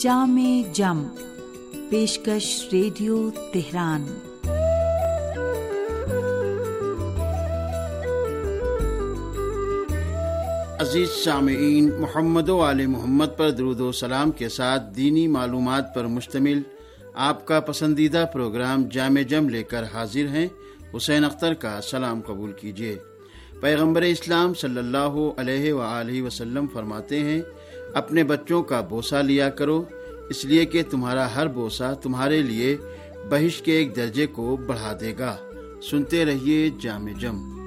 جام جم، پیشکش radio Tehran. عزیز سامعین، محمد و علیہ محمد پر درود و سلام کے ساتھ دینی معلومات پر مشتمل آپ کا پسندیدہ پروگرام جامع جم لے کر حاضر ہیں۔ حسین اختر کا سلام قبول کیجیے۔ پیغمبر اسلام صلی اللہ علیہ و وسلم فرماتے ہیں اپنے بچوں کا بوسہ لیا کرو، اس لیے کہ تمہارا ہر بوسہ تمہارے لیے بہش کے ایک درجے کو بڑھا دے گا۔ سنتے رہیے جامع جم۔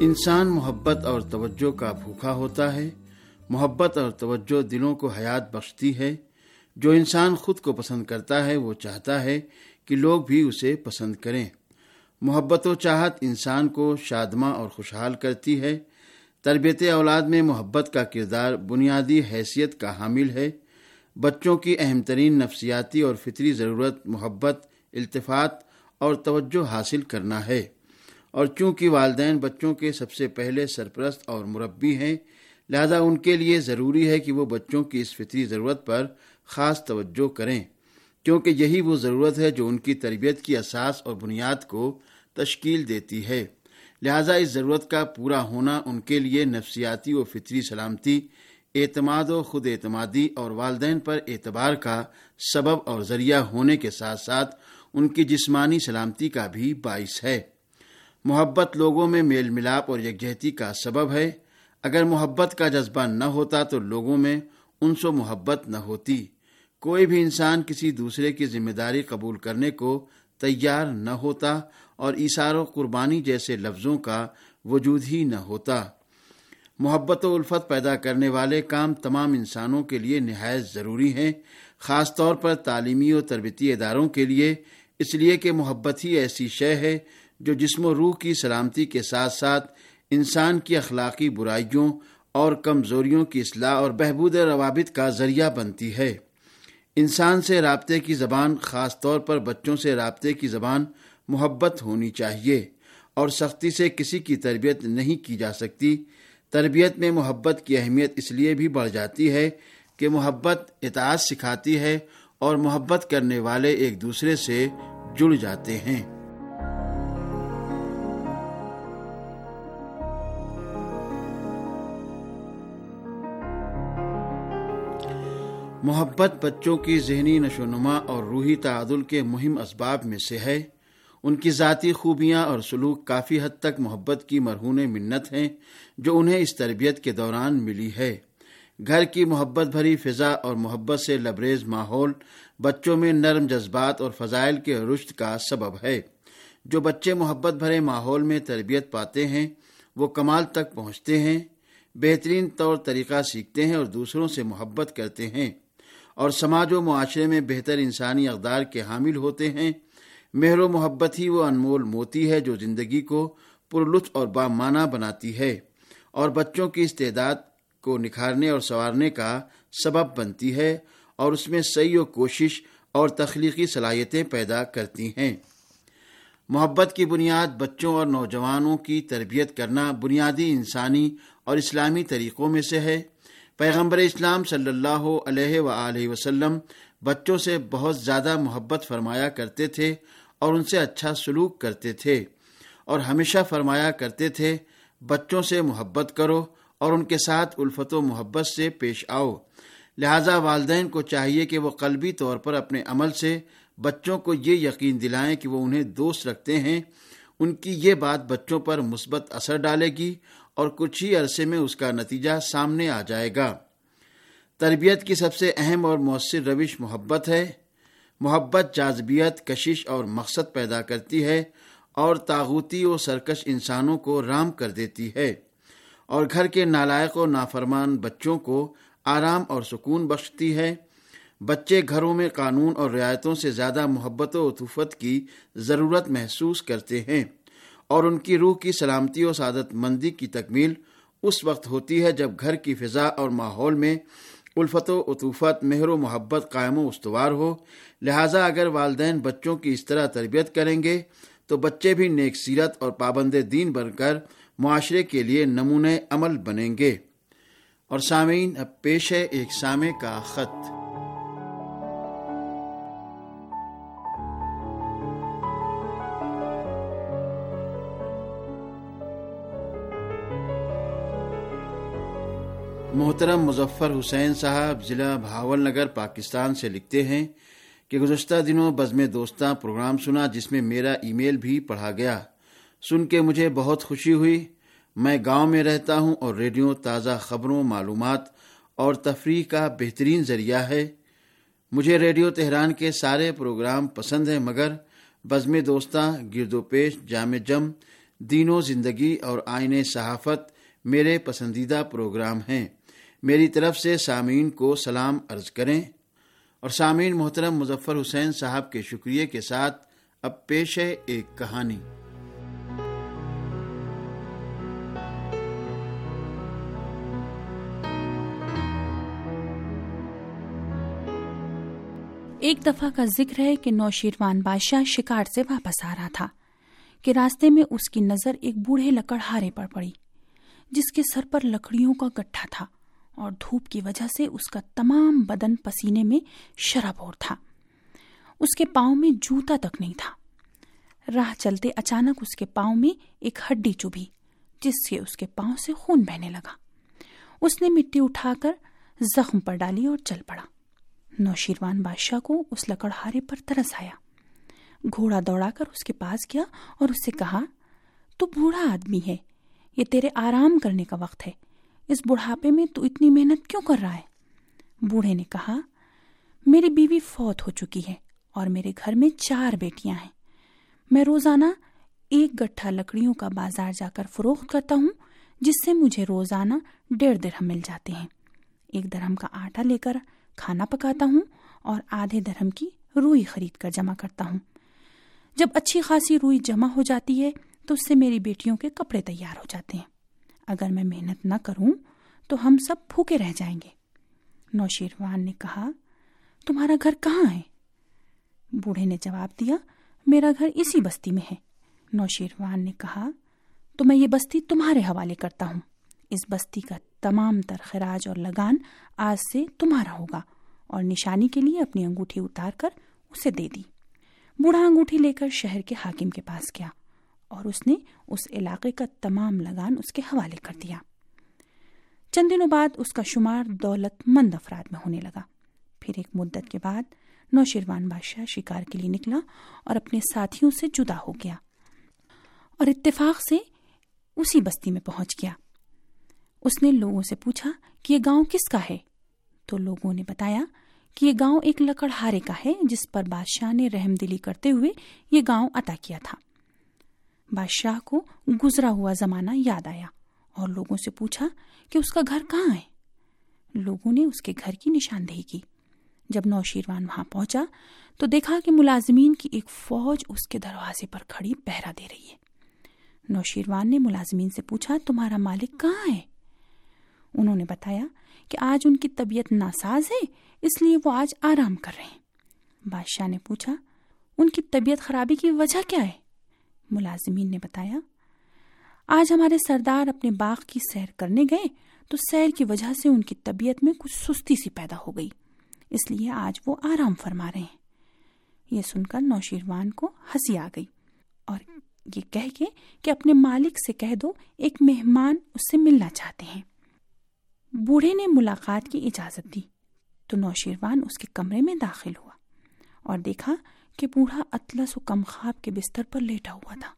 انسان محبت اور توجہ کا بھوکا ہوتا ہے۔ محبت اور توجہ دلوں کو حیات بخشتی ہے۔ جو انسان خود کو پسند کرتا ہے، وہ چاہتا ہے کہ لوگ بھی اسے پسند کریں۔ محبت و چاہت انسان کو شادماں اور خوشحال کرتی ہے۔ تربیت اولاد میں محبت کا کردار بنیادی حیثیت کا حامل ہے۔ بچوں کی اہم ترین نفسیاتی اور فطری ضرورت محبت، التفات اور توجہ حاصل کرنا ہے۔ اور چونکہ والدین بچوں کے سب سے پہلے سرپرست اور مربی ہیں، لہذا ان کے لیے ضروری ہے کہ وہ بچوں کی اس فطری ضرورت پر خاص توجہ کریں۔ کیونکہ یہی وہ ضرورت ہے جو ان کی تربیت کی اساس اور بنیاد کو تشکیل دیتی ہے۔ لہذا اس ضرورت کا پورا ہونا ان کے لیے نفسیاتی و فطری سلامتی، اعتماد و خود اعتمادی اور والدین پر اعتبار کا سبب اور ذریعہ ہونے کے ساتھ ساتھ ان کی جسمانی سلامتی کا بھی باعث ہے۔ محبت لوگوں میں میل ملاپ اور یکجہتی کا سبب ہے۔ اگر محبت کا جذبہ نہ ہوتا تو لوگوں میں ان سے محبت نہ ہوتی۔ کوئی بھی انسان کسی دوسرے کی ذمہ داری قبول کرنے کو تیار نہ ہوتا اور ایثار و قربانی جیسے لفظوں کا وجود ہی نہ ہوتا۔ محبت و الفت پیدا کرنے والے کام تمام انسانوں کے لیے نہایت ضروری ہیں، خاص طور پر تعلیمی و تربیتی اداروں کے لیے۔ اس لیے کہ محبت ہی ایسی شے ہے جو جسم و روح کی سلامتی کے ساتھ ساتھ انسان کی اخلاقی برائیوں اور کمزوریوں کی اصلاح اور بہبود روابط کا ذریعہ بنتی ہے۔ انسان سے رابطے کی زبان خاص طور پر بچوں سے رابطے کی زبان محبت ہونی چاہیے اور سختی سے کسی کی تربیت نہیں کی جا سکتی۔ تربیت میں محبت کی اہمیت اس لیے بھی بڑھ جاتی ہے کہ محبت اطاعت سکھاتی ہے اور محبت کرنے والے ایک دوسرے سے جڑ جاتے ہیں۔ محبت بچوں کی ذہنی نشو نما اور روحی تعادل کے مہم اسباب میں سے ہے۔ ان کی ذاتی خوبیاں اور سلوک کافی حد تک محبت کی مرہون منت ہیں جو انہیں اس تربیت کے دوران ملی ہے۔ گھر کی محبت بھری فضا اور محبت سے لبریز ماحول بچوں میں نرم جذبات اور فضائل کے رشت کا سبب ہے۔ جو بچے محبت بھرے ماحول میں تربیت پاتے ہیں، وہ کمال تک پہنچتے ہیں، بہترین طور طریقہ سیکھتے ہیں اور دوسروں سے محبت کرتے ہیں۔ اور سماج و معاشرے میں بہتر انسانی اقدار کے حامل ہوتے ہیں۔ مہر و محبت ہی وہ انمول موتی ہے جو زندگی کو پرلطف اور بامانہ بناتی ہے اور بچوں کی استعداد کو نکھارنے اور سنوارنے کا سبب بنتی ہے اور اس میں صحیح و کوشش اور تخلیقی صلاحیتیں پیدا کرتی ہیں۔ محبت کی بنیاد بچوں اور نوجوانوں کی تربیت کرنا بنیادی انسانی اور اسلامی طریقوں میں سے ہے۔ پیغمبر اسلام صلی اللہ علیہ و وسلم بچوں سے بہت زیادہ محبت فرمایا کرتے تھے اور ان سے اچھا سلوک کرتے تھے اور ہمیشہ فرمایا کرتے تھے، بچوں سے محبت کرو اور ان کے ساتھ الفت و محبت سے پیش آؤ۔ لہذا والدین کو چاہیے کہ وہ قلبی طور پر اپنے عمل سے بچوں کو یہ یقین دلائیں کہ وہ انہیں دوست رکھتے ہیں۔ ان کی یہ بات بچوں پر مثبت اثر ڈالے گی اور کچھ ہی عرصے میں اس کا نتیجہ سامنے آ جائے گا۔ تربیت کی سب سے اہم اور مؤثر روش محبت ہے۔ محبت جازبیت کشش اور مقصد پیدا کرتی ہے اور تاغوتی و سرکش انسانوں کو رام کر دیتی ہے۔ اور گھر کے نالائق و نافرمان بچوں کو آرام اور سکون بخشتی ہے۔ بچے گھروں میں قانون اور رعایتوں سے زیادہ محبت و عطوفت کی ضرورت محسوس کرتے ہیں۔ اور ان کی روح کی سلامتی و سعادت مندی کی تکمیل اس وقت ہوتی ہے جب گھر کی فضا اور ماحول میں الفت و عطوفت، مہر و محبت قائم و استوار ہو۔ لہٰذا اگر والدین بچوں کی اس طرح تربیت کریں گے تو بچے بھی نیک سیرت اور پابند دین بن کر معاشرے کے لیے نمونے عمل بنیں گے۔ اور سامعین، اب پیش ہے ایک سامع کا خط۔ محترم مظفر حسین صاحب ضلع بھاول نگر، پاکستان سے لکھتے ہیں کہ گزشتہ دنوں بزم دوستاں پروگرام سنا جس میں میرا ای میل بھی پڑھا گیا۔ سن کے مجھے بہت خوشی ہوئی۔ میں گاؤں میں رہتا ہوں اور ریڈیو تازہ خبروں، معلومات اور تفریح کا بہترین ذریعہ ہے۔ مجھے ریڈیو تہران کے سارے پروگرام پسند ہیں، مگر بزم دوستاں گرد و پیش، جامع جم، دین و زندگی اور آئین صحافت میرے پسندیدہ پروگرام ہیں۔ میری طرف سے سامعین کو سلام عرض کریں اور سامعین محترم مظفر حسین صاحب کے شکریہ کے ساتھ اب پیش ہے ایک کہانی۔ ایک دفعہ کا ذکر ہے کہ نوشیروان بادشاہ شکار سے واپس آ رہا تھا کہ راستے میں اس کی نظر ایک بوڑھے لکڑہارے پر پڑی، جس کے سر پر لکڑیوں کا گٹھا تھا۔ اور دھوپ کی وجہ سے اس کا تمام بدن پسینے میں شراب اور تھا۔ اس کے پاؤں میں جوتا تک نہیں تھا۔ راہ چلتے اچانک اس کے پاؤں میں ایک ہڈی چبھی جس سے اس کے پاؤں سے خون بہنے لگا۔ اس نے مٹی اٹھا کر زخم پر ڈالی اور چل پڑا۔ نوشیروان بادشاہ کو اس لکڑہارے پر ترس آیا۔ گھوڑا دوڑا کر اس کے پاس گیا اور اس سے کہا، تو بوڑھا آدمی ہے، یہ تیرے آرام کرنے کا وقت ہے۔ اس بڑھاپے میں تو اتنی محنت کیوں کر رہا ہے؟ بوڑھے نے کہا، میری بیوی فوت ہو چکی ہے اور میرے گھر میں چار بیٹیاں ہیں۔ میں روزانہ ایک گٹھا لکڑیوں کا بازار جا کر فروخت کرتا ہوں، جس سے مجھے روزانہ ڈیڑھ درہم مل جاتے ہیں۔ ایک درہم کا آٹا لے کر کھانا پکاتا ہوں اور آدھے درہم کی روئی خرید کر جمع کرتا ہوں۔ جب اچھی خاصی روئی جمع ہو جاتی ہے، تو اس سے میری بیٹیوں کے کپڑے تیار ہو جاتے ہیں۔ اگر میں محنت نہ کروں تو ہم سب بھوکے رہ جائیں گے۔ نوشیروان نے کہا، تمہارا گھر کہاں ہے؟ بوڑھے نے جواب دیا، میرا گھر اسی بستی میں ہے۔ نوشیروان نے کہا، تو میں یہ بستی تمہارے حوالے کرتا ہوں۔ اس بستی کا تمام تر خراج اور لگان آج سے تمہارا ہوگا اور نشانی کے لیے اپنی انگوٹھی اتار کر اسے دے دی۔ بوڑھا انگوٹھی لے کر شہر کے حاکم کے پاس گیا۔ اور اس نے اس علاقے کا تمام لگان اس کے حوالے کر دیا۔ چند دنوں بعد اس کا شمار دولت مند افراد میں ہونے لگا۔ پھر ایک مدت کے بعد نوشیروان بادشاہ شکار کے لیے نکلا اور اپنے ساتھیوں سے جدا ہو گیا اور اتفاق سے اسی بستی میں پہنچ گیا۔ اس نے لوگوں سے پوچھا کہ یہ گاؤں کس کا ہے؟ تو لوگوں نے بتایا کہ یہ گاؤں ایک لکڑہارے کا ہے جس پر بادشاہ نے رحم دلی کرتے ہوئے یہ گاؤں عطا کیا تھا۔ بادشاہ کو گزرا ہوا زمانہ یاد آیا اور لوگوں سے پوچھا کہ اس کا گھر کہاں ہے۔ لوگوں نے اس کے گھر کی نشاندہی کی۔ جب نوشیروان وہاں پہنچا تو دیکھا کہ ملازمین کی ایک فوج اس کے دروازے پر کھڑی پہرا دے رہی ہے۔ نوشیروان نے ملازمین سے پوچھا، تمہارا مالک کہاں ہے؟ انہوں نے بتایا کہ آج ان کی طبیعت ناساز ہے، اس لیے وہ آج آرام کر رہے ہیں۔ بادشاہ نے پوچھا، ان کی طبیعت خرابی کی وجہ کیا ہے؟ ملازمین نے بتایا، آج ہمارے سردار اپنے باغ کی سیر کرنے گئے تو سیر کی وجہ سے ان کی طبیعت میں کچھ سستی سی پیدا ہو گئی۔ اس لیے آج وہ آرام فرما رہے ہیں۔ یہ سن کر نوشیروان کو ہنسی آ گئی اور یہ کہہ کے کہ اپنے مالک سے کہہ دو، ایک مہمان اس سے ملنا چاہتے ہیں۔ بوڑھے نے ملاقات کی اجازت دی تو نوشیروان اس کے کمرے میں داخل ہوا اور دیکھا کہ بوڑھا اطلس و کم خواب کے بستر پر لیٹا ہوا تھا۔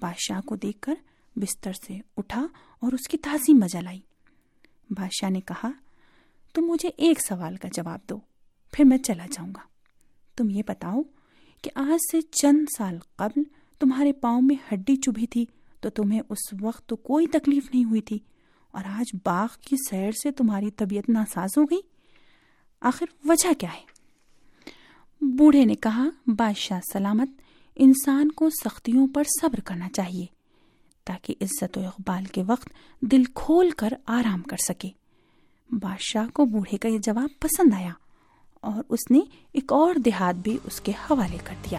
بادشاہ کو دیکھ کر بستر سے اٹھا اور اس کی تازی مزہ لائی۔ بادشاہ نے کہا، تم مجھے ایک سوال کا جواب دو، پھر میں چلا جاؤں گا۔ تم یہ بتاؤ کہ آج سے چند سال قبل تمہارے پاؤں میں ہڈی چبھی تھی تو تمہیں اس وقت تو کوئی تکلیف نہیں ہوئی تھی اور آج باغ کی سیر سے تمہاری طبیعت ناساز ہو گئی۔ آخر وجہ کیا ہے؟ بوڑھے نے کہا، بادشاہ سلامت، انسان کو سختیوں پر صبر کرنا چاہیے، تاکہ عزت و اقبال کے وقت دل کھول کر آرام کر سکے۔ بادشاہ کو بوڑھے کا یہ جواب پسند آیا اور اس نے ایک اور دیہات بھی اس کے حوالے کر دیا۔